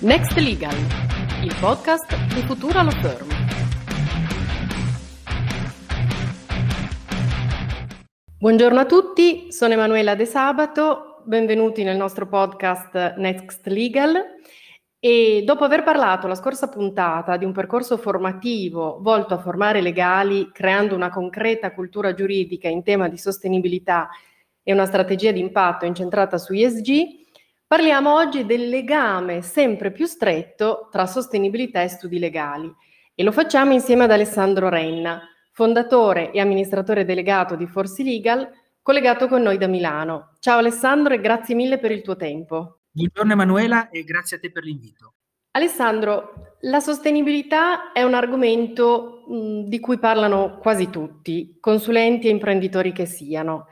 Next Legal, il podcast di Futura Law Firm. Buongiorno a tutti, sono Emanuela De Sabato, benvenuti nel nostro podcast Next Legal. E dopo aver parlato la scorsa puntata di un percorso formativo volto a formare legali creando una concreta cultura giuridica in tema di sostenibilità e una strategia di impatto incentrata su ESG, Parliamo oggi del legame sempre più stretto tra sostenibilità e studi legali e lo facciamo insieme ad Alessandro Renna, fondatore e amministratore delegato di Forsi Legal, collegato con noi da Milano. Ciao Alessandro e grazie mille per il tuo tempo. Buongiorno Emanuela e grazie a te per l'invito. Alessandro, la sostenibilità è un argomento mh, di cui parlano quasi tutti, consulenti e imprenditori che siano.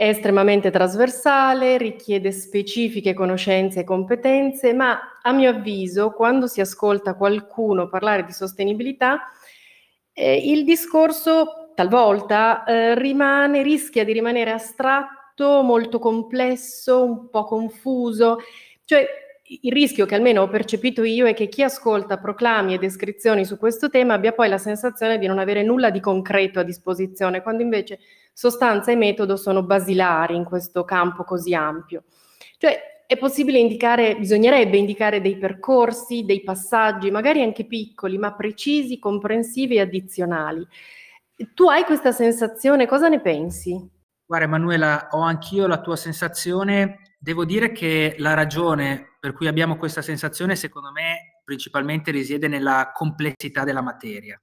È estremamente trasversale, richiede specifiche conoscenze e competenze, ma a mio avviso, quando si ascolta qualcuno parlare di sostenibilità, eh, il discorso talvolta eh, rimane, rischia di rimanere astratto, molto complesso, un po' confuso. Cioè, il rischio che almeno ho percepito io è che chi ascolta proclami e descrizioni su questo tema abbia poi la sensazione di non avere nulla di concreto a disposizione, quando invece sostanza e metodo sono basilari in questo campo così ampio. Cioè è possibile indicare, bisognerebbe indicare dei percorsi, dei passaggi, magari anche piccoli, ma precisi, comprensivi e addizionali. Tu hai questa sensazione, cosa ne pensi? Guarda Emanuela, ho anch'io la tua sensazione. Devo dire che la ragione per cui abbiamo questa sensazione, secondo me, principalmente risiede nella complessità della materia.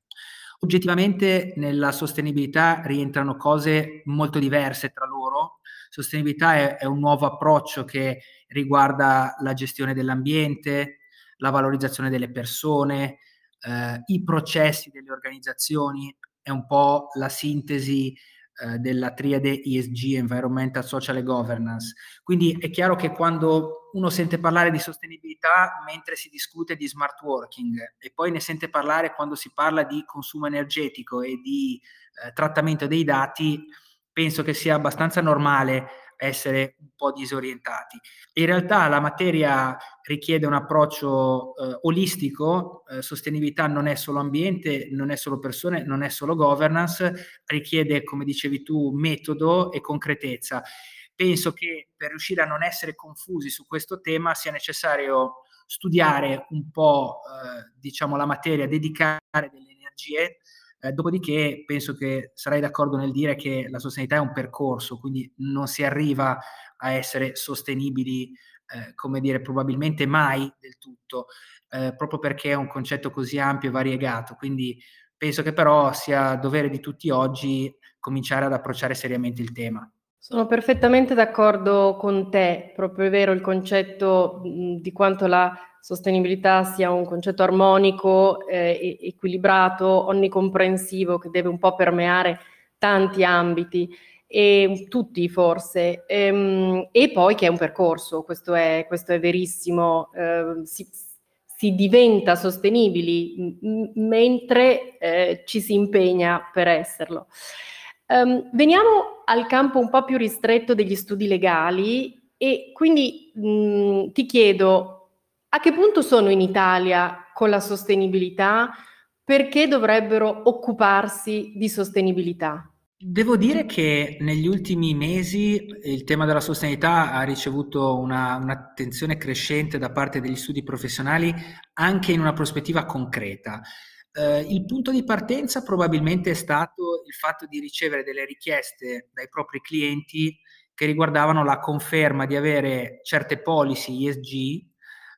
Oggettivamente nella sostenibilità rientrano cose molto diverse tra loro. Sostenibilità è, è un nuovo approccio che riguarda la gestione dell'ambiente, la valorizzazione delle persone, eh, i processi delle organizzazioni, è un po' la sintesi eh, della triade ESG, Environmental, Social e Governance. Quindi è chiaro che quando uno sente parlare di sostenibilità mentre si discute di smart working e poi ne sente parlare quando si parla di consumo energetico e di eh, trattamento dei dati, penso che sia abbastanza normale essere un po' disorientati. In realtà la materia richiede un approccio eh, olistico, eh, sostenibilità non è solo ambiente, non è solo persone, non è solo governance, richiede, come dicevi tu, metodo e concretezza. Penso che per riuscire a non essere confusi su questo tema sia necessario studiare un po' eh, diciamo la materia, dedicare delle energie eh, dopodiché penso che sarai d'accordo nel dire che la sostenibilità è un percorso, quindi non si arriva a essere sostenibili, eh, come dire, probabilmente mai del tutto, eh, proprio perché è un concetto così ampio e variegato. Quindi penso che però sia dovere di tutti oggi cominciare ad approcciare seriamente il tema. Sono perfettamente d'accordo con te, proprio è vero il concetto mh, di quanto la sostenibilità sia un concetto armonico, eh, equilibrato, onnicomprensivo che deve un po' permeare tanti ambiti e tutti forse e, ehm, e poi che è un percorso, questo è, questo è verissimo, eh, si, si, diventa sostenibili m- mentre eh, ci si impegna per esserlo. Um, veniamo al campo un po' più ristretto degli studi legali e quindi mh, ti chiedo a che punto sono in Italia con la sostenibilità? Perché dovrebbero occuparsi di sostenibilità? Devo dire che negli ultimi mesi il tema della sostenibilità ha ricevuto una, un'attenzione crescente da parte degli studi professionali anche in una prospettiva concreta. Eh, il punto di partenza probabilmente è stato il fatto di ricevere delle richieste dai propri clienti che riguardavano la conferma di avere certe policy ESG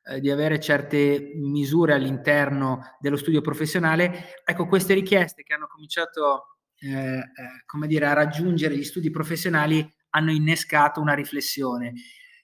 eh, di avere certe misure all'interno dello studio professionale, ecco queste richieste che hanno cominciato eh, eh, come dire, a raggiungere gli studi professionali hanno innescato una riflessione,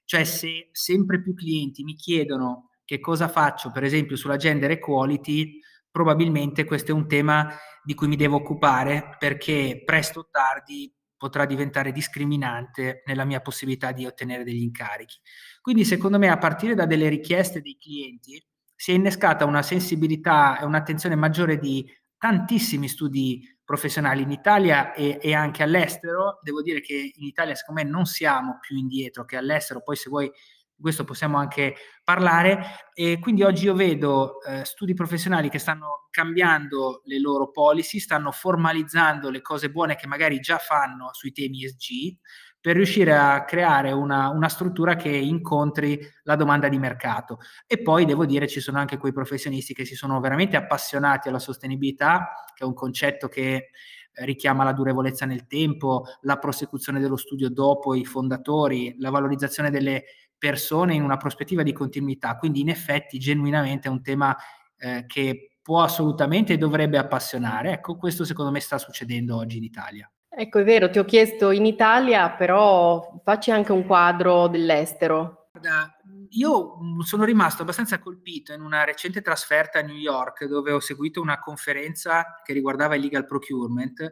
cioè se sempre più clienti mi chiedono che cosa faccio per esempio sulla gender equality, probabilmente questo è un tema di cui mi devo occupare perché presto o tardi potrà diventare discriminante nella mia possibilità di ottenere degli incarichi. Quindi secondo me a partire da delle richieste dei clienti si è innescata una sensibilità e un'attenzione maggiore di tantissimi studi professionali in Italia e, e, anche all'estero. Devo dire che in Italia secondo me non siamo più indietro che all'estero, poi se vuoi questo possiamo anche parlare e quindi oggi io vedo eh, studi professionali che stanno cambiando le loro policy, stanno formalizzando le cose buone che magari già fanno sui temi ESG per riuscire a creare una, una, struttura che incontri la domanda di mercato. E poi devo dire ci sono anche quei professionisti che si sono veramente appassionati alla sostenibilità, che è un concetto che richiama la durevolezza nel tempo, la prosecuzione dello studio dopo i fondatori, la valorizzazione delle persone in una prospettiva di continuità. Quindi in effetti genuinamente è un tema eh, che può assolutamente e dovrebbe appassionare. Ecco, questo secondo me sta succedendo oggi in Italia. Ecco, è vero, ti ho chiesto in Italia, però facci anche un quadro dell'estero. Guarda, io sono rimasto abbastanza colpito in una recente trasferta a New York dove ho seguito una conferenza che riguardava il legal procurement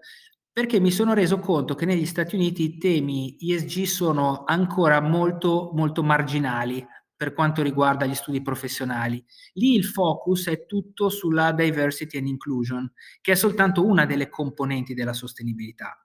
perché mi sono reso conto che negli Stati Uniti i temi ESG sono ancora molto molto marginali per quanto riguarda gli studi professionali. Lì il focus è tutto sulla diversity and inclusion, che è soltanto una delle componenti della sostenibilità.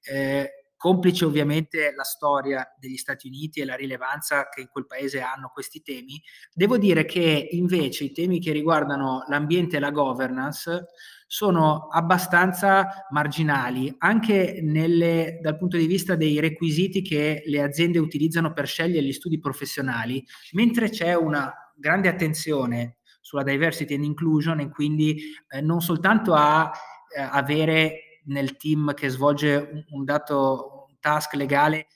Eh, complice ovviamente la storia degli Stati Uniti e la rilevanza che in quel paese hanno questi temi, devo dire che invece i temi che riguardano l'ambiente e la governance sono abbastanza marginali anche nelle, dal punto di vista dei requisiti che le aziende utilizzano per scegliere gli studi professionali, mentre c'è una grande attenzione sulla diversity and inclusion e quindi eh, non soltanto a eh, avere nel team che svolge un, dato task legale eh,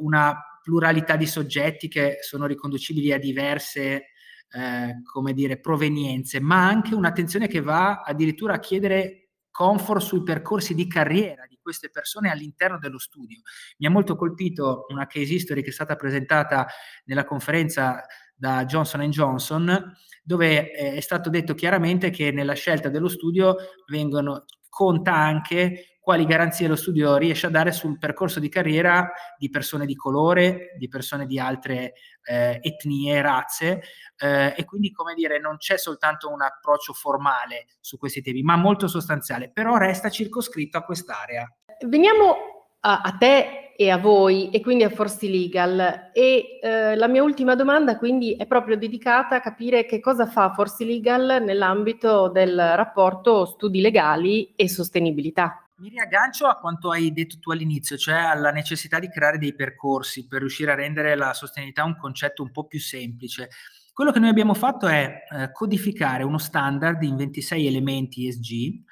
una pluralità di soggetti che sono riconducibili a diverse eh, come dire, provenienze, ma anche un'attenzione che va addirittura a chiedere comfort sui percorsi di carriera di queste persone all'interno dello studio. Mi ha molto colpito una case history che è stata presentata nella conferenza da Johnson Johnson, dove eh, è stato detto chiaramente che nella scelta dello studio vengono, conta anche quali garanzie lo studio riesce a dare sul percorso di carriera di persone di colore, di persone di altre eh, etnie, razze eh, e quindi come dire non c'è soltanto un approccio formale su questi temi, ma molto sostanziale, però resta circoscritto a quest'area. Veniamo a, a te e a voi e quindi a Forsti Legal e eh, la mia ultima domanda quindi è proprio dedicata a capire che cosa fa Forsti Legal nell'ambito del rapporto studi legali e sostenibilità. Mi riaggancio a quanto hai detto tu all'inizio, cioè alla necessità di creare dei percorsi per riuscire a rendere la sostenibilità un concetto un po' più semplice. Quello che noi abbiamo fatto è eh, codificare uno standard in 26 elementi ESG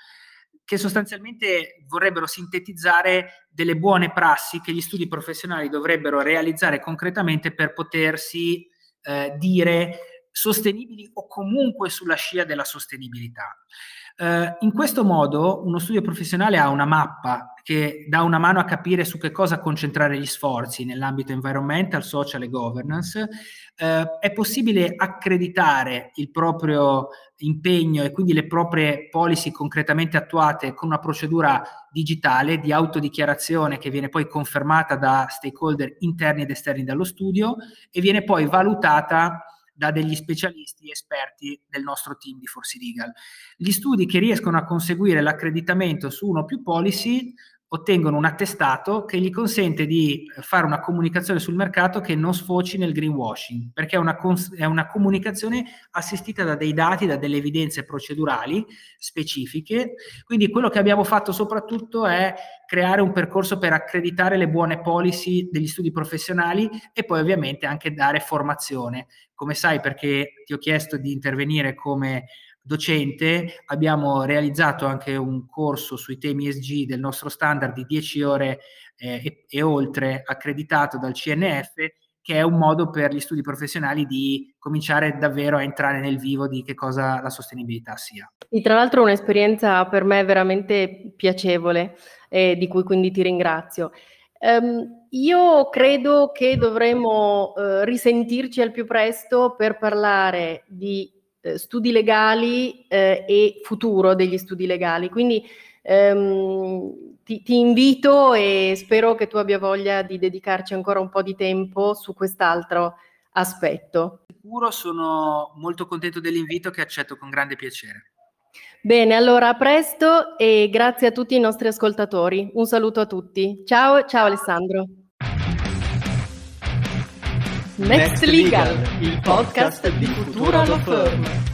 che sostanzialmente vorrebbero sintetizzare delle buone prassi che gli studi professionali dovrebbero realizzare concretamente per potersi eh, dire sostenibili o comunque sulla scia della sostenibilità. Uh, in questo modo uno studio professionale ha una mappa che dà una mano a capire su che cosa concentrare gli sforzi nell'ambito environmental, social e governance. Uh, è possibile accreditare il proprio impegno e quindi le proprie policy concretamente attuate con una procedura digitale di autodichiarazione che viene poi confermata da stakeholder interni ed esterni dallo studio e viene poi valutata da degli specialisti esperti del nostro team di Forsi Legal. Gli studi che riescono a conseguire l'accreditamento su uno o più policy ottengono un attestato che gli consente di fare una comunicazione sul mercato che non sfoci nel greenwashing, perché è una, cons- è una comunicazione assistita da dei dati, da delle evidenze procedurali specifiche. Quindi quello che abbiamo fatto soprattutto è creare un percorso per accreditare le buone policy degli studi professionali e poi ovviamente anche dare formazione. Come sai, perché ti ho chiesto di intervenire come docente abbiamo realizzato anche un corso sui temi ESG del nostro standard di 10 ore eh, e, e, oltre accreditato dal CNF che è un modo per gli studi professionali di cominciare davvero a entrare nel vivo di che cosa la sostenibilità sia. E tra l'altro un'esperienza per me veramente piacevole e di cui quindi ti ringrazio. Um, io credo che dovremo uh, risentirci al più presto per parlare di eh, studi legali eh, e futuro degli studi legali. Quindi ehm, ti, ti, invito e spero che tu abbia voglia di dedicarci ancora un po' di tempo su quest'altro aspetto. Sicuro, sono molto contento dell'invito che accetto con grande piacere. Bene, allora a presto e grazie a tutti i nostri ascoltatori. Un saluto a tutti. Ciao, ciao Alessandro. Next Legal, il podcast di Futura Law Firm.